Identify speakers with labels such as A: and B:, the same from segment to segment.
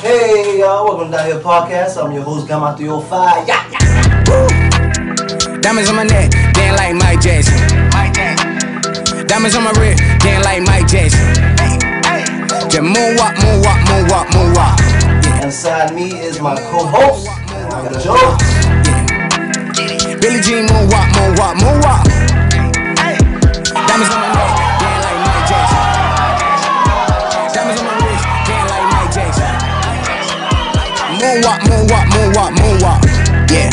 A: Hey y'all, welcome to Down Here Podcast. I'm your host, Gamma 305. Yeah, yeah.
B: Diamonds on my neck, dancing like Mike Jackson. Mike Jackson. Diamonds on my wrist, dancing like Mike Jackson. Just moonwalk, moonwalk, moonwalk, moonwalk. Yeah.
A: Inside me is my co-host, Joe.
B: Billie Jean moonwalk, moonwalk, moonwalk. Diamonds on my Moonwalk, moonwalk, moonwalk, moonwalk. Yeah.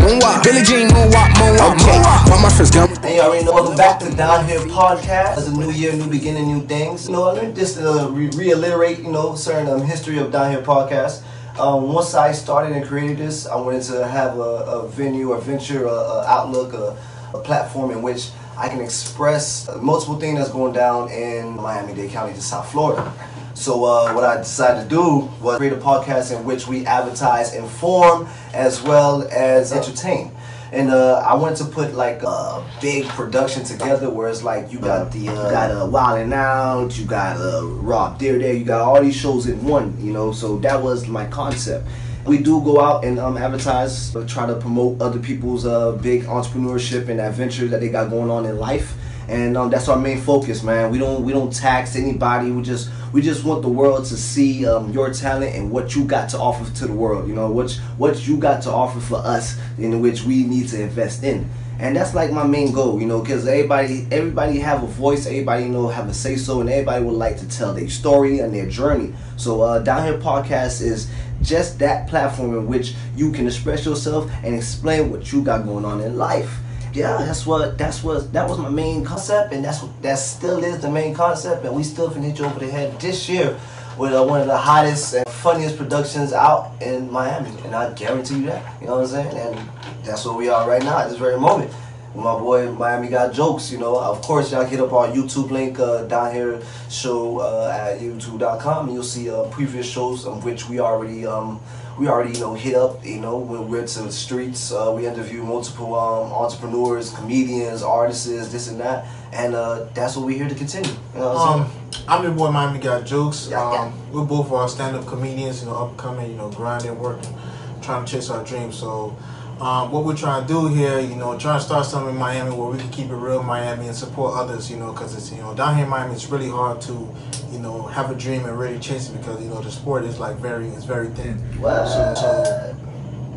B: Moonwalk. Billie Jean moonwalk, moonwalk, moonwalk. All my friends got
A: And you already know, welcome back to Down Here Podcast. It's a new year, new beginning, new things. You know, let me just uh, re- reiterate, you know, certain um, history of Down Here Podcast. Um, once I started and created this, I wanted to have a, a venue, a venture, a, a outlook, a, a platform in which I can express multiple things that's going down in Miami-Dade County to South Florida. So uh, what I decided to do was create a podcast in which we advertise, inform, as well as entertain. And uh, I wanted to put like a big production together where it's like you got the uh, got uh, Wild 'N Out, you got uh, Rob There there, you got all these shows in one, you know. So that was my concept. We do go out and um, advertise, try to promote other people's uh, big entrepreneurship and adventure that they got going on in life and um, that's our main focus, man. We don't we don't tax anybody. We just we just want the world to see um, your talent and what you got to offer to the world. You know what what you got to offer for us, in which we need to invest in. And that's like my main goal, you know, because everybody everybody have a voice, everybody you know have a say so, and everybody would like to tell their story and their journey. So uh, Down Here Podcast is just that platform in which you can express yourself and explain what you got going on in life yeah, that's what that's what that was my main concept, and that's what that still is the main concept, and we still finna hit you over the head this year with uh, one of the hottest and funniest productions out in Miami, and I guarantee you that. You know what I'm saying? And that's where we are right now at this very moment. With my boy Miami got jokes, you know. Of course, y'all hit up our YouTube link uh, down here show uh, at youtube.com, and you'll see uh, previous shows of which we already um, we already you know hit up. You know, when we're to the streets, uh, we interview multiple um, entrepreneurs, comedians, artists, this and that, and uh, that's what we're here to continue. You know
C: Um, I'm your boy Miami Got Jokes.
A: Yeah, yeah.
C: Um, we're both are stand-up comedians, you know, upcoming, you know, grinding, working, trying to chase our dreams. So, um, what we're trying to do here, you know, trying to start something in Miami where we can keep it real in Miami and support others, you know, because it's, you know, down here in Miami, it's really hard to, you know, have a dream and really chase it because, you know, the sport is like very, it's very thin. So, so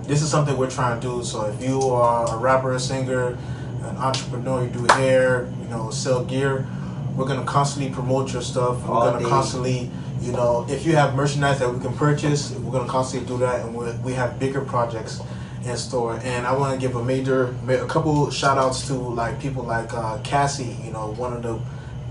C: this is something we're trying to do. So if you are a rapper, a singer, an entrepreneur, you do hair, you know, sell gear, we're gonna constantly promote your stuff. We're gonna constantly, you know, if you have merchandise that we can purchase, we're gonna constantly do that, and we we have bigger projects in store. And I want to give a major, a couple shout outs to like people like uh, Cassie, you know, one of the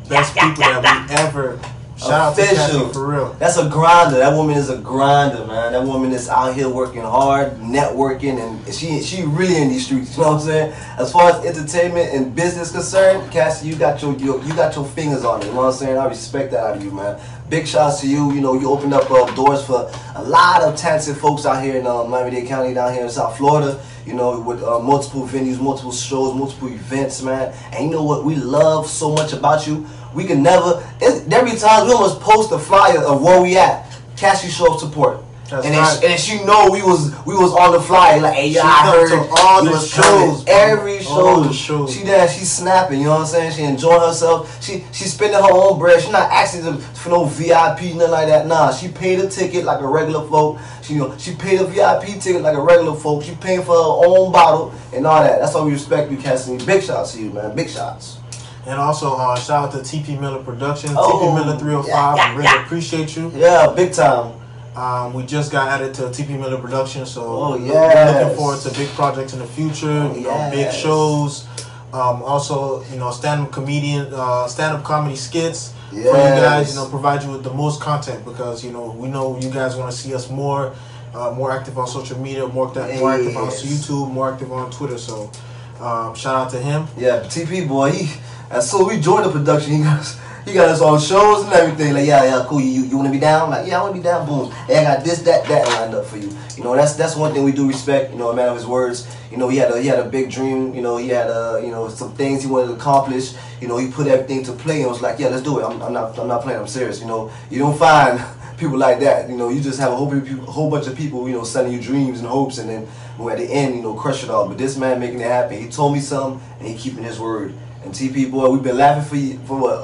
C: best people that we ever. Shout out to
A: Official.
C: For real.
A: That's a grinder. That woman is a grinder, man. That woman is out here working hard, networking, and she she really in these streets. You know what I'm saying? As far as entertainment and business concerned, Cassie, you got your, your you got your fingers on it. You know what I'm saying? I respect that out of you, man. Big shouts to you. You know, you opened up uh, doors for a lot of talented folks out here in uh, Miami-Dade County, down here in South Florida. You know, with uh, multiple venues, multiple shows, multiple events, man. And you know what we love so much about you? We can never. There be times we almost post a flyer of where we at. Cassie show of support.
C: That's
A: and, then
C: right.
A: she, and she know we was we was on the flyer like, hey, yeah,
C: She
A: I heard
C: to all the shows,
A: every show.
C: All the shows.
A: She there, she's snapping. You know what I'm saying? She enjoying herself. She she spending her own bread. She not asking for no VIP nothing like that. Nah, she paid a ticket like a regular folk. She you know she paid a VIP ticket like a regular folk. She paying for her own bottle and all that. That's why we respect you, Cassie. Big shots to you, man. Big shots.
C: And also, uh, shout out to TP Miller Productions,
A: Oh,
C: TP Miller 305.
A: yeah, yeah,
C: I really
A: yeah.
C: appreciate you.
A: Yeah, big time.
C: Um, we just got added to TP Miller Productions, so
A: Oh,
C: we're
A: yes.
C: looking forward to big projects in the future.
A: Oh,
C: you know, big shows. Um, also, you know, stand-up comedian, uh, stand-up comedy skits for you guys. You know, provide you with the most content because you know we know you guys want to see us more, uh, more active on social media, more active, more active on YouTube, more active on Twitter. So, um, shout out to him.
A: Yeah, TP boy, he as soon as we joined the production, he got us, he got us on shows and everything. Like, yeah, yeah, cool. You you wanna be down? Like, yeah, I wanna be down. Boom. Hey, I got this, that, that lined up for you. You know, that's that's one thing we do respect. You know, a man of his words. You know, he had a he had a big dream. You know, he had a you know some things he wanted to accomplish. You know, he put everything to play and was like, yeah, let's do it. I'm, I'm not I'm not playing. I'm serious. You know, you don't find people like that. You know, you just have a whole, people, a whole bunch of people, you know, selling you dreams and hopes, and then at the end, you know, crush it all. But this man making it happen. He told me something, and he keeping his word. And TP boy, we've been laughing for you for what?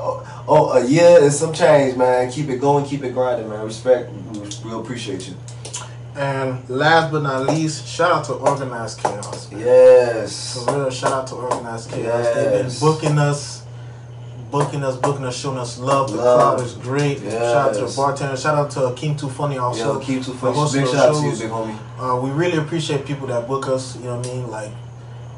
A: Oh, a year and some change, man. Keep it going, keep it grinding, man. Respect, we, we appreciate you.
C: And last but not least, shout out to Organized Chaos.
A: Yes.
C: For real, shout out to Organized Chaos. Yes. They've been booking us, booking us, booking us, showing us love. The
A: Love.
C: crowd is great. Shout out to the bartender. Shout out to Akeem Too Funny also.
A: Yo, keep too funny. Big
C: those
A: shout out to you, big homie.
C: Uh, we really appreciate people that book us. You know what I mean? Like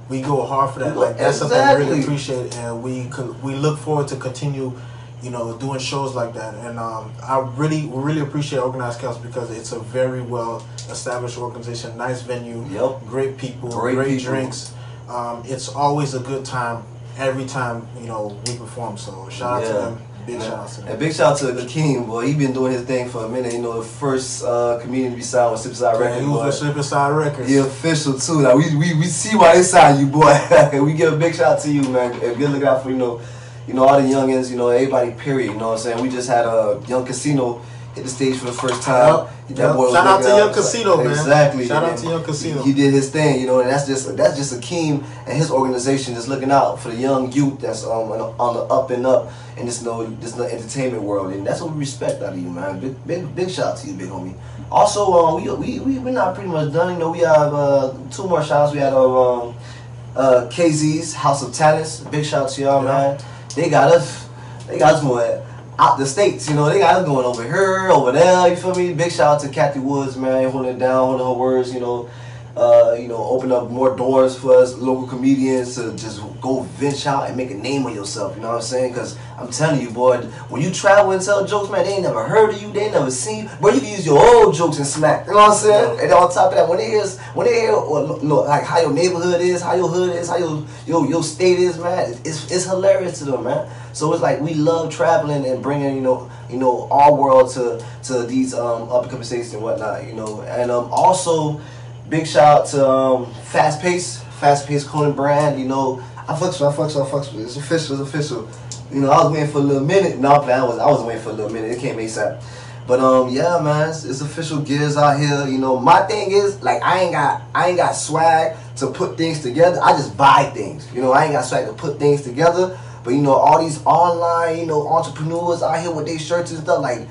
C: we go hard for that. Like that's something I really appreciate, and we could, we look forward to continue. You know, doing shows like that, and um, I really, really appreciate Organized Chaos because it's a very well established organization, nice venue,
A: Yep.
C: great people,
A: Great
C: great,
A: people.
C: drinks. Um, it's always a good time every time you know we perform. So shout out to them. Big shout out to them.
A: And big shout out to Akeem, boy. He been doing his thing for a minute. You know, the first uh, community to be signed with Sipside
C: Yeah,
A: Records,
C: he was with Slip Inside Records.
A: He official too. Now we, we we see why they signed you, boy. we give a big shout out to you, man. And good look out for you know, you know all the youngins, you know everybody. Period. You know what I'm saying? We just had a young casino hit the stage for the first time.
C: Yep,
A: That boy
C: Shout out to Young Casino, man.
A: Exactly.
C: Shout out to Young Casino.
A: He, he did his thing, you know, and that's just that's just Akeem and his organization just looking out for the young youth that's um on the, on the up and up in this no this no entertainment world, and that's what we respect out of you, man. Big big big shout out to you, big homie. Also, um, we we we we're not pretty much done. You know, we have uh, two more shouts. We had um, uh, KZ's House of Talents. Big shout out to y'all,
C: Yeah.
A: man. They got us. They got us going out the states. You know, they got us going over here, over there. You feel me? Big shout out to Kathy Woods, man, holding it down, holding her words. You know. Uh, you know, open up more doors for us local comedians to just go venture out and make a name of yourself. You know what I'm saying? Because I'm telling you, boy, when you travel and tell jokes, man, they ain't never heard of you, they ain't never seen you. Bro, you can use your old jokes and smack. You know what I'm saying? And on top of that, when they hear, when they hear look, like how your neighborhood is, how your hood is, how your your, your state is, man, it's, it's hilarious to them, man. So it's like we love traveling and bringing, you know, you know, our world to to these um, up and coming states and whatnot, you know, and um, also. Big shout out to um, Fast Pace, Fast Pace Clothing Brand. You know, I fucks with, I fucks with, I fucks with. It's official, it's official. You know, I was waiting for a little minute. No. I was, I was waiting for a little minute. It came ASAP. But um, yeah, man, it's, it's official gears out here. You know, my thing is like I ain't got, I ain't got swag to put things together. I just buy things. You know, I ain't got swag to put things together. But you know, all these online, you know, entrepreneurs out here with their shirts and stuff like.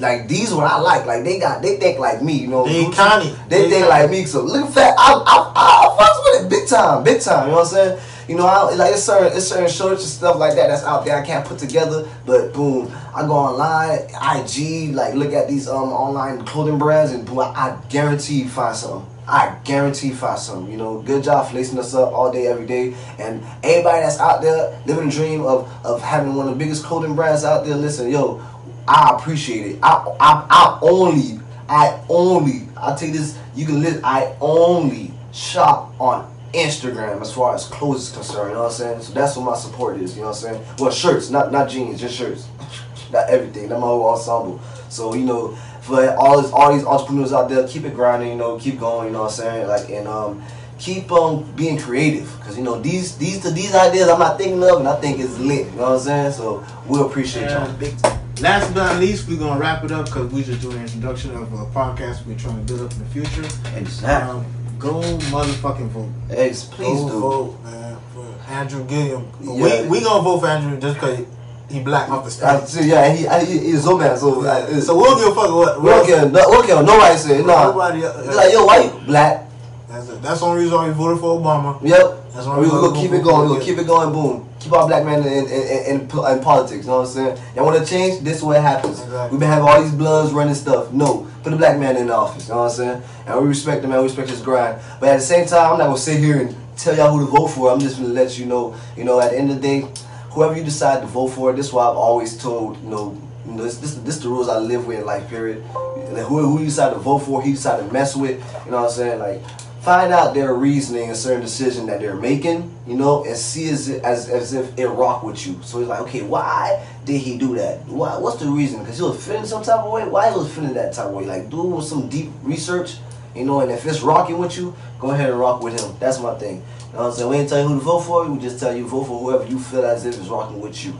A: Like these what I like. Like they got they think like me, you know.
C: They Connie.
A: They,
C: They
A: think like me. So look fat. I I I, I fucks with it big time, big time. You know what I'm saying? You know, I, like it's certain it's certain shirts and stuff like that that's out there I can't put together. But boom, I go online, IG, like look at these um online clothing brands, and boom, I, I guarantee you find something. I guarantee find something. You know, good job lacing us up all day, every day. And everybody that's out there living the dream of of having one of the biggest clothing brands out there. Listen, yo, I appreciate it. I I, I only I only I'll take this. You can list. I only shop on Instagram as far as clothes is concerned. You know what I'm saying? So that's what my support is. You know what I'm saying? Well, shirts, not not jeans, just shirts. not everything. Not my whole ensemble. So you know, for all this, all these entrepreneurs out there, keep it grinding. You know, keep going. You know what I'm saying? Like and um. Keep um being creative, cause you know these these these ideas I'm not thinking of, and I think it's lit. You know what I'm saying? So we appreciate y'all.
C: Big time. Last but not least, we're gonna wrap it up because we just doing an introduction of a podcast we're trying to build up in the future.
A: Exactly.
C: Um, go motherfucking vote.
A: Eggs, please
C: go
A: do.
C: vote, man, for Andrew Gillum.
A: Yeah.
C: We we gonna vote for Andrew just because he black off the
A: Uh,
C: stage.
A: so, yeah, he, I, he he's so mad. So, uh,
C: Yeah. So we'll give a fuck what.
A: we don't care. No, we don't care. Nobody said no.
C: Nobody. uh,
A: like, yo, why you black?
C: That's it. That's the only reason why we voted for Obama.
A: Yep.
C: That's why
A: we
C: we
A: gonna keep it going. We
C: it,
A: gonna
C: yeah.
A: keep it going. Boom. Keep our black men in in, in, in, in politics. You know what I'm saying? Y'all want to change? This is what happens.
C: Exactly.
A: We've been having all these bloods running stuff. No, put the black man in the office. You know what I'm saying? And we respect him. Man, we respect his grind. But at the same time, I'm not gonna sit here and tell y'all who to vote for. I'm just gonna let you know. You know, at the end of the day, whoever you decide to vote for, this is why I've always told. You know. You know, this, this, this the rules I live with in life, period. Then who, who you decide to vote for, he decide to mess with, you know what I'm saying? Like, find out their reasoning and certain decision that they're making, you know, and see as as, as if it rock with you. So it's like, okay, why did he do that? Why? What's the reason? Because he was feeling some type of way. Why he was feeling that type of way? Like, do some deep research, you know. And if it's rocking with you, go ahead and rock with him. That's my thing. You know what I'm saying? We ain't tell you who to vote for. We just tell you vote for whoever you feel as if is rocking with you.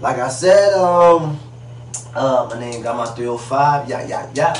A: Like I said, um, Uh, my name got my 305. Yeah, yeah, yeah.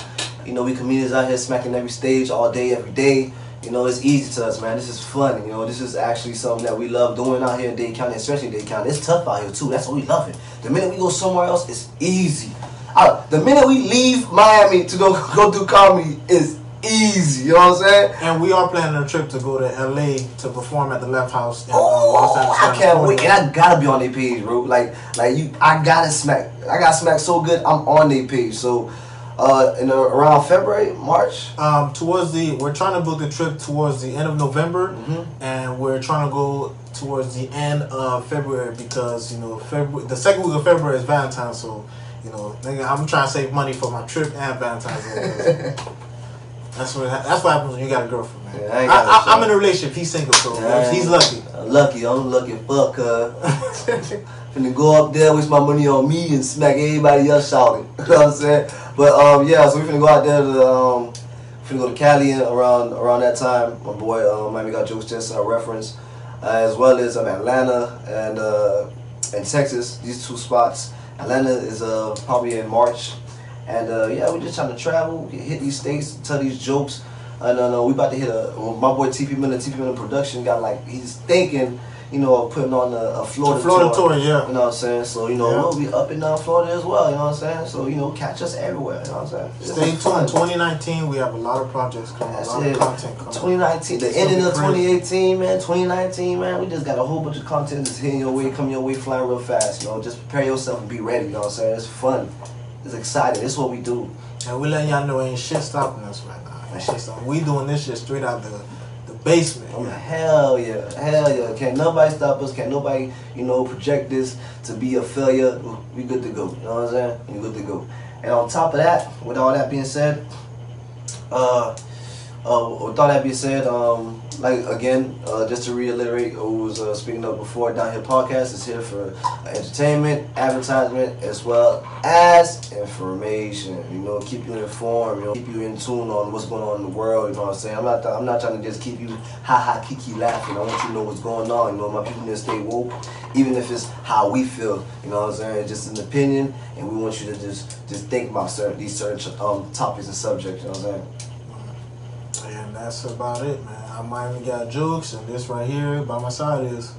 A: You know, we comedians out here smacking every stage all day, every day. You know, it's easy to us, man. This is fun. You know, this is actually something that we love doing out here in Dade County, especially Dade County. It's tough out here too. That's what we love it. The minute we go somewhere else, it's easy. Uh, the minute we leave Miami to go go do comedy is easy. You know what I'm saying?
C: And we are planning a trip to go to LA to perform at the Left House. In,
A: Oh, I can't wait, and I gotta be on their page, bro. Like, like you, I gotta smack. I got smacked so good, I'm on their page. So, uh, in uh, around February, March.
C: Um, towards the, we're trying to book the trip towards the end of November,
A: Mhm.
C: and we're trying to go towards the end of February because you know February, the second week of February is Valentine's, so you know, nigga, I'm trying to save money for my trip and Valentine's. that's what that's what happens when you got a girlfriend, man.
A: Yeah, I ain't
C: I,
A: got a
C: I, I'm in a relationship. He's single, so
A: Yeah.
C: he's lucky.
A: Uh, lucky, I'm lucky. Fuck, her. finna go up there, waste my money on me, and smack everybody else shouting. you know what I'm saying? But um, yeah, so we finna go out there to um, finna go to Cali around around that time. My boy, um, Miami got jokes Jensen, a reference, uh, as well as um, Atlanta and uh, and Texas. These two spots. Atlanta is uh probably in March, and uh, yeah, we just trying to travel, hit these states, tell these jokes. And uh, no, we about to hit a. My boy TP Miller, TP Miller Production got like he's thinking, you know, of putting on a, a Florida,
C: Florida tour, yeah.
A: You know what I'm saying? So you know
C: Yeah.
A: we'll be up and down Florida as well. You know what I'm saying? So you know, catch us everywhere. You know what I'm saying?
C: Stay
A: fun.
C: tuned. 2019, we have a lot of projects coming,
A: That's
C: a lot
A: it.
C: of content coming.
A: 2019, the ending of 2018, man. 2019, man. We just got a whole bunch of content that's hitting your way, coming your way, flying real fast. You know, just prepare yourself and be ready. You know what I'm saying? It's fun. It's exciting. It's what we do.
C: And we letting y'all know ain't shit stopping us right now. Ain't shit stopping. We doing this shit straight out the the basement.
A: Oh, hell yeah, hell yeah. Can't nobody stop us. Can't nobody, you know, project this to be a failure. We good to go. You know what I'm saying? We good to go. And on top of that, with all that being said, uh, uh, with all that being said, um, like again, uh, just to reiterate, who was uh, speaking up before, Down Here Podcast is here for entertainment, advertisement, as well as information. You know, keep you informed. You know, keep you in tune on what's going on in the world. You know what I'm saying? I'm not. I'm not trying to just keep you ha ha kiki laughing. I want you to know what's going on. You know, my people need to stay woke, even if it's how we feel. You know what I'm saying? It's just an opinion, and we want you to just just think about certain these certain um, topics and subjects. You know what I'm saying?
C: And that's about it, man. I Miami got jokes, and this right here by my side is,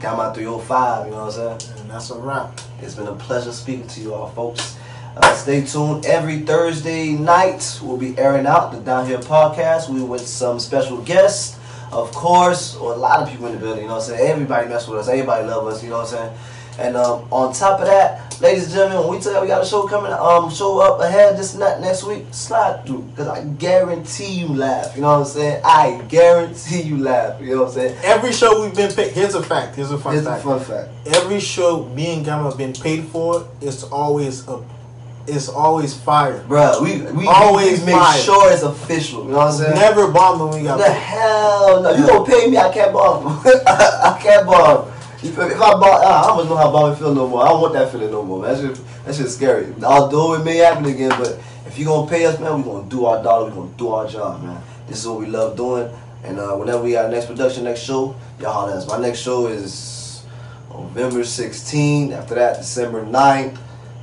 A: Got my 305. You know what I'm saying?
C: and that's a wrap.
A: It's been a pleasure speaking to you all, folks. Uh, stay tuned. Every Thursday night, we'll be airing out the Down Here podcast. We with some special guests, of course, or a lot of people in the building. You know what I'm saying? Everybody mess with us. Everybody love us. You know what I'm saying? And um, on top of that, ladies and gentlemen, when we tell you we got a show coming, um, show up ahead this night next week, slide through, cause I guarantee you laugh. You know what I'm saying? I guarantee you laugh. You know what I'm saying?
C: Every show we've been paid. Here's a fact. Here's a fun
A: Here's a
C: fact.
A: fun fact.
C: Every show me and Gamma have been paid for, it's always a, it's always fire.
A: Bruh, we we
C: Always
A: we make
C: fire.
A: sure it's official. You know what I'm saying?
C: Never bombed when we got
A: The
C: paid.
A: hell no! You gonna pay me? I can't bomb. I can't bomb. You feel me? If I bomb, I don't know how bombing feel no more. I don't want that feeling no more. Man. That shit, that shit's scary. Although it may happen again, but if you gonna pay us, man, we gonna do our dollar. We gonna do our job, man. This is what we love doing. And uh, whenever we got next production, next show, y'all holler at us. My next show is November 16th. After that, December 9th.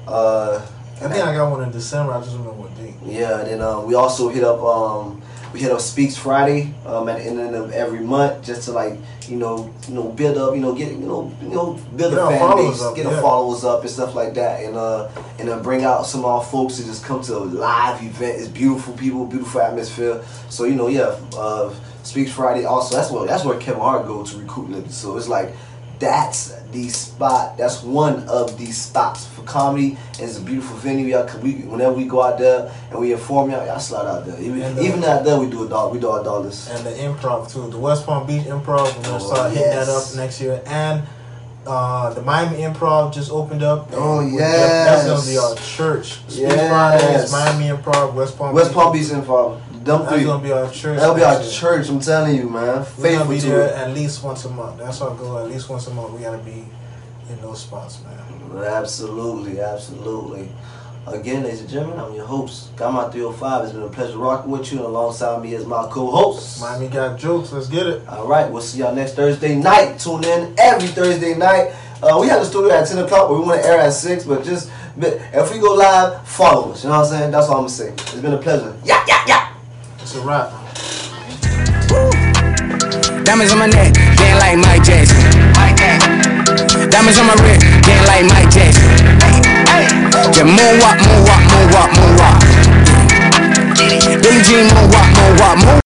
A: Uh,
C: I think I got one in December. I just don't know what date.
A: yeah, and then um, we also hit up um, we hit up Speaks Friday um, at the end of every month just to like you know you know build up you know get you know you know build
C: Get
A: a fan base,
C: up,
A: get
C: yeah.
A: the followers up and stuff like that, and uh and then bring out some of our folks to just come to a live event. It's beautiful people, beautiful atmosphere. So you know yeah, uh, Speaks Friday also that's what that's where Kevin Hart goes to recruit niggas. So it's like that's the spot. That's one of these spots for comedy. And it's a beautiful venue. Y'all, can we, whenever we go out there and we inform y'all, y'all slide out there. Even,
C: uh,
A: even out there, we do a dollar. We do our dollars.
C: And the improv too. The West Palm Beach Improv. We're gonna
A: Oh,
C: start hitting that up next year. And uh, the Miami Improv just opened up.
A: Oh,
C: We're- That's gonna be our church.
A: Yes.
C: Fridays, Miami Improv, West Palm.
A: West Palm Beach involved. Them
C: That's
A: three.
C: gonna be our church.
A: That'll be our church. I'm telling you, man.
C: We're gonna
A: Faithful
C: be
A: to
C: there
A: it.
C: at least once a month. That's our goal. At least once a month, we gotta be in those spots, man.
A: Absolutely, absolutely. Again, ladies and gentlemen, I'm your host, Gamma 305. It's been a pleasure rocking with you, and alongside me is my co-host.
C: Miami got jokes. Let's get it.
A: All right, we'll see y'all next Thursday night. Tune in every Thursday night. Uh, we have the studio at 10 o'clock, but we want to air at 6. But just if we go live, follow us. You know what I'm saying? That's all I'm gonna say. It's been a pleasure. Yeah, yeah, yeah.
C: It's a wrap.
B: Diamonds on my neck, getting like Mike Jackson. Diamonds on my wrist, getting like Mike Jackson. Just moonwalk, moonwalk, moonwalk, moonwalk. Billie Jean, moonwalk, moonwalk, moonwalk.